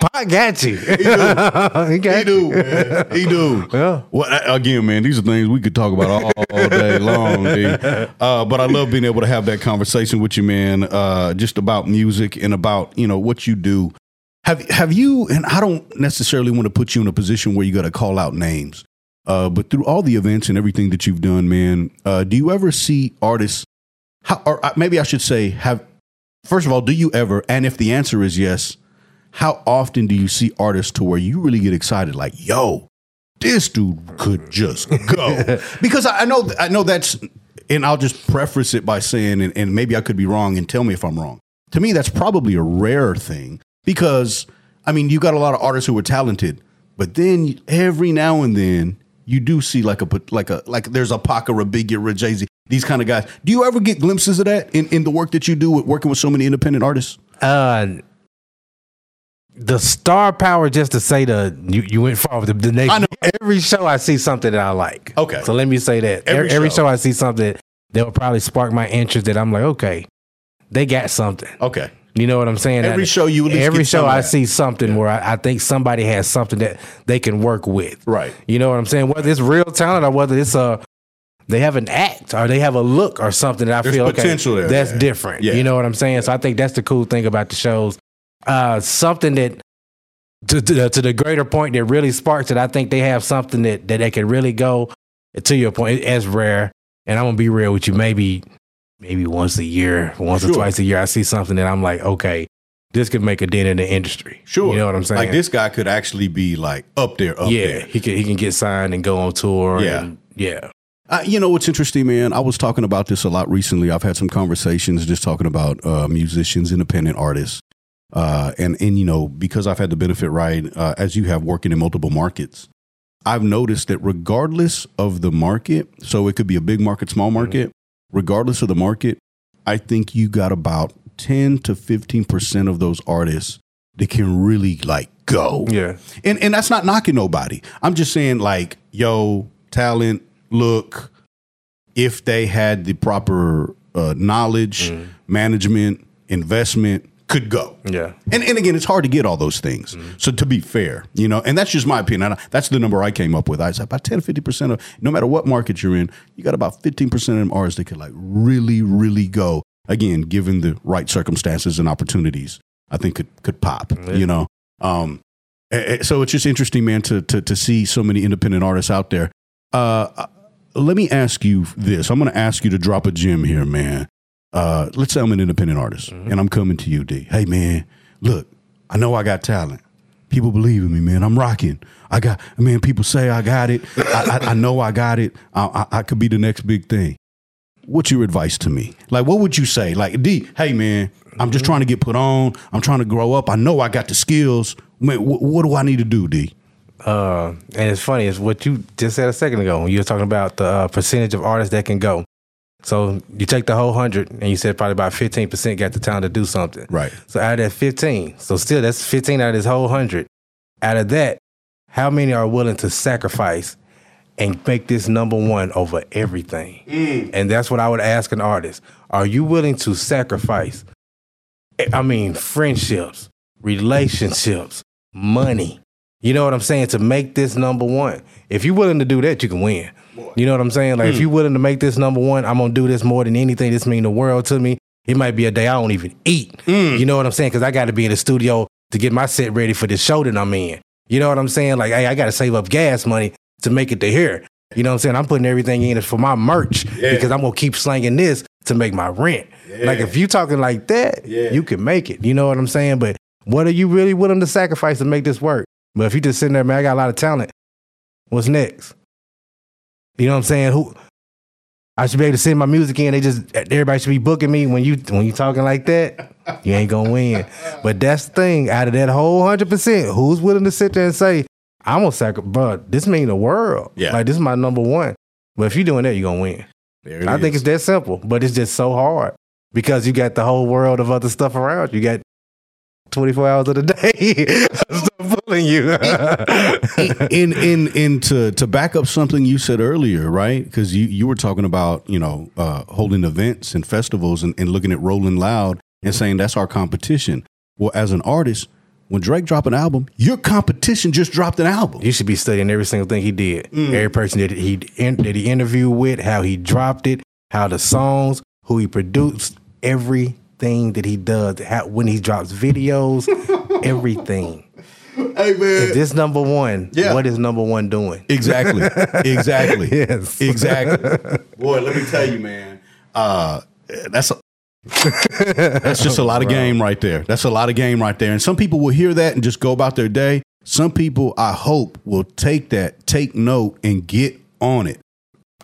Pac got you. He He got you. do, man. He do. Yeah. Well, again, man, these are things we could talk about all, all day long. Uh, but I love being able to have that conversation with you, man. Uh, just about music and about you know what you do. Have Have you? And I don't necessarily want to put you in a position where you got to call out names. Uh, but through all the events and everything that you've done, man, uh, do you ever see artists? How, or uh, maybe I should say, have first of all, do you ever? And if the answer is yes, how often do you see artists to where you really get excited, like, yo, this dude could just go? because I I know, I know that's, and I'll just preface it by saying, and, and maybe I could be wrong, and tell me if I'm wrong. To me, that's probably a rare thing because, I mean, you got a lot of artists who are talented, but then every now and then you do see like a like a like there's a Pac or a Biggie or a Jay Z, these kind of guys. Do you ever get glimpses of that in, in the work that you do with working with so many independent artists? Uh, the star power, just to say the you, you went far with the, the next. I know. Every show I see something that I like. Okay. so let me say that Every every, every show. show I see something that will probably spark my interest. That I'm like, okay, they got something. Okay. You know what I'm saying? Every That- show you every show I see something where I, I think somebody has something that they can work with. Right. You know what I'm saying? Whether it's real talent or whether it's a they have an act or they have a look or something that I There's feel okay, there, that's yeah. different. Yeah. You know what I'm saying? So I think that's the cool thing about the shows. Uh, something that to, to, to the greater point that really sparks it. I think they have something that that they can really go to your point as rare. And I'm gonna be real with you. Maybe maybe once a year, once Sure. or twice a year, I see something that I'm like, okay, this could make a dent in the industry. Sure. you know what I'm saying? Like this guy could actually be like up there, up yeah, there. he can he can get signed and go on tour. Yeah. and, yeah. Uh, you know what's interesting, man? I was talking about this a lot recently. I've had some conversations just talking about uh, musicians, independent artists, uh, and and you know because I've had the benefit, right, uh, as you have working in multiple markets. I've noticed that regardless of the market, so it could be a big market, small market, regardless of the market, I think you got about ten to fifteen percent of those artists that can really like go. Yeah. And and that's not knocking nobody. I'm just saying like, yo, talent, look, if they had the proper uh, knowledge, management, investment, could go. Yeah. And and again, it's hard to get all those things. So to be fair, you know, and that's just my opinion. I- That's the number I came up with. I said about 10 to 50% of no matter what market you're in, you got about 15% of them artists that could like really, really go. Again, given the right circumstances and opportunities, I think could could pop. You know. Um so it's just interesting, man, to to to see so many independent artists out there. Uh uh, let me ask you this. I'm gonna ask you to drop a gem here, man uh, let's say I'm an independent artist and I'm coming to you, D. Hey, man, look, I know I got talent. People believe in me, man. I'm rocking. I got, man, people say I got it. I, I, I know I got it. I, I, I could be the next big thing. What's your advice to me? Like, what would you say? Like, D, hey, man, I'm just trying to get put on. I'm trying to grow up. I know I got the skills. Man, wh- what do I need to do, D? Uh, and it's funny, it's what you just said a second ago when you were talking about the uh, percentage of artists that can go. So you take the whole hundred, and you said probably about fifteen percent got the talent to do something. Right. So out of that fifteen, so still that's fifteen out of this whole hundred. Out of that, how many are willing to sacrifice and make this number one over everything? Mm. And that's what I would ask an artist: Are you willing to sacrifice? Eh, I mean, friendships, relationships, money. You know what I'm saying? To make this number one. If you're willing to do that, you can win. You know what I'm saying? Like if hmm. you're willing to make this number one, I'm gonna do this more than anything. This mean the world to me. It might be a day I don't even eat. Hmm. You know what I'm saying? Because I got to be in the studio to get my set ready for this show that I'm in. You know what I'm saying? Like, hey, I got to save up gas money to make it to here. You know what I'm saying? I'm putting everything in it for my merch because I'm gonna keep slanging this to make my rent. Like if you talking like that, you can make it. You know what I'm saying? But what are you really willing to sacrifice to make this work? But if you just sitting there, man, I got a lot of talent. What's next? You know what I'm saying? Who I should be able to send my music in. They just everybody should be booking me when you when you talking like that. You ain't gonna win. But that's the thing. Out of that whole hundred percent, who's willing to sit there and say, "I'm gonna sacrifice"? But this mean the world. Yeah. like this is my number one. But if you're doing that, you're gonna win. There it I think it's that simple, but it's just so hard because you got the whole world of other stuff around. You got 24 hours of the day of you. in in in to to back up something you said earlier, right? Because you you were talking about you know uh, holding events and festivals and, and looking at Rolling Loud and saying that's our competition. Well, as an artist, when Drake dropped an album, your competition just dropped an album. you should be studying every single thing he did. Every person that he in, that he interviewed with, how he dropped it, how the songs, who he produced, everything that he does, how, when he drops videos, everything. Hey man, If this number one, Yeah. what is number one doing? Exactly. Exactly. Yes. Exactly. Boy, let me tell you, man. Uh, that's a, that's just a lot of game right there. That's a lot of game right there. And some people will hear that and just go about their day. Some people, I hope, will take that, take note, and get on it.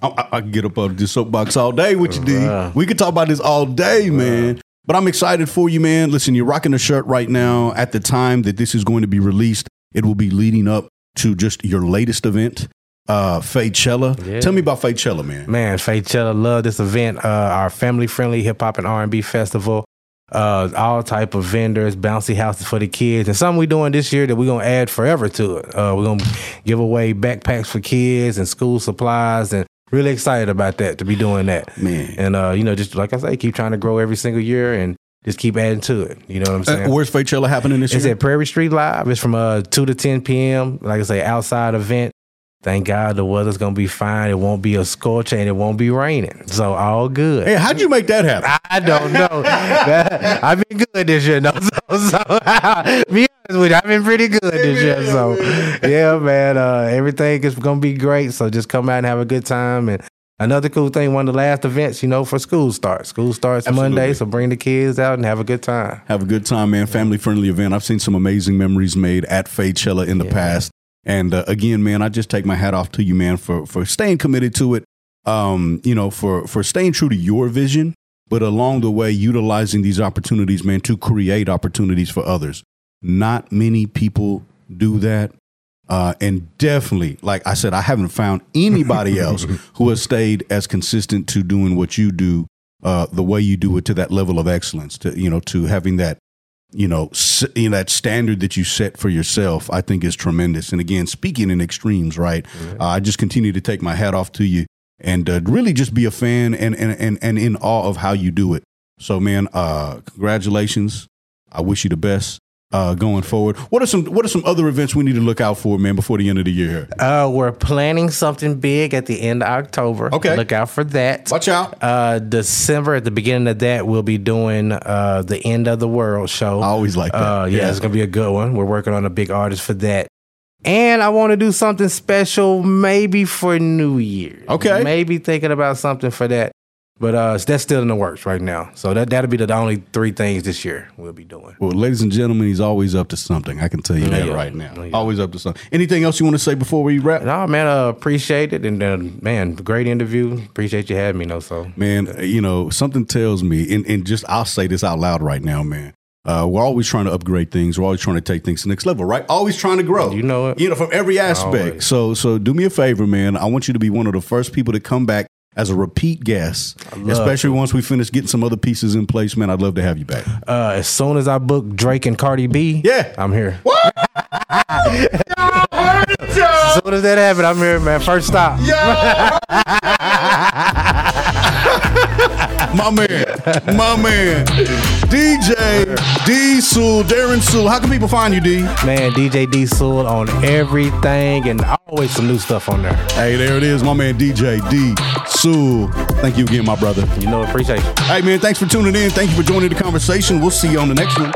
I, I, I can get up on this soapbox all day with you, D. We could talk about this all day, man. But I'm excited for you, man. Listen, you're rocking a shirt right now. At the time that this is going to be released, it will be leading up to just your latest event, uh, Faychella. Yeah. Tell me about Faychella, man. Man, Faychella love this event. Uh, our family friendly hip hop and R and B festival. Uh, all type of vendors, bouncy houses for the kids, and something we're doing this year that we're gonna add forever to it. Uh, we're gonna give away backpacks for kids and school supplies, and really excited about that to be doing that. Man. and uh, you know, just like I say, keep trying to grow every single year and just keep adding to it. You know what I'm saying? Uh, where's Faychella happening this It's year? It's at Prairie Street Live. It's from uh two to ten p.m. Like I say, outside event. Thank God the weather's gonna be fine. It won't be a scorcher and it won't be raining. So all good. Hey, how'd you make that happen? I don't know. I've been good this year, no. So, so be honest with you, I've been pretty good this year. So yeah, man. Uh, everything is gonna be great. So just come out and have a good time. And another cool thing, one of the last events, you know, for school starts. School starts Absolutely. Monday, so bring the kids out and have a good time. Have a good time, man. Family friendly event. I've seen some amazing memories made at Faychella in the past. And uh, again, man, I just take my hat off to you, man, for for staying committed to it. Um, you know, for for staying true to your vision, but along the way utilizing these opportunities, man, to create opportunities for others. Not many people do that. Uh, and definitely, like I said, I haven't found anybody else who has stayed as consistent to doing what you do, uh, the way you do it to that level of excellence, to you know, to having that, you know, s- you know, that standard that you set for yourself. I think is tremendous. And again, speaking in extremes, right? Uh, I just continue to take my hat off to you and uh, really just be a fan and and and and in awe of how you do it. So, man, uh, congratulations. I wish you the best uh, going forward. What are some What are some other events we need to look out for, man, before the end of the year? Uh, we're planning something big at the end of October. Okay. look out for that. Watch out. Uh, December at the beginning of that, we'll be doing uh, the end of the world show. I always like that. Uh, yeah, Yeah. it's gonna be a good one. We're working on a big artist for that. And I want to do something special, maybe for New Year. Okay. maybe thinking about something for that, but uh, that's still in the works right now. So that that'll be the only three things this year we'll be doing. Well, ladies and gentlemen, he's always up to something. I can tell you that Yeah. right now. Yeah. Always up to something. Anything else you want to say before we wrap? No, man, uh, appreciate it, and uh, man, great interview. Appreciate you having me. No, so Man, you know, something tells me, and, and just I'll say this out loud right now, man. Uh, we're always trying to upgrade things. We're always trying to take things to the next level, right? Always trying to grow. You know it. You know, from every aspect. Always. So, so do me a favor, man. I want you to be one of the first people to come back as a repeat guest, especially once we finish getting some other pieces in place. Man, I'd love to have you back. uh, as soon as I book Drake and Cardi B, Yeah. I'm here. What? As soon as that happens, I'm here, man. First stop. My man, my man, DJ D Sewell, Darren Sewell. How can people find you, D? Man, DJ D Sewell on everything and always some new stuff on there. Hey, there it is, my man DJ D Sewell. Thank you again, my brother. You know, appreciate you. Hey, man, thanks for tuning in. Thank you for joining the conversation. We'll see you on the next one.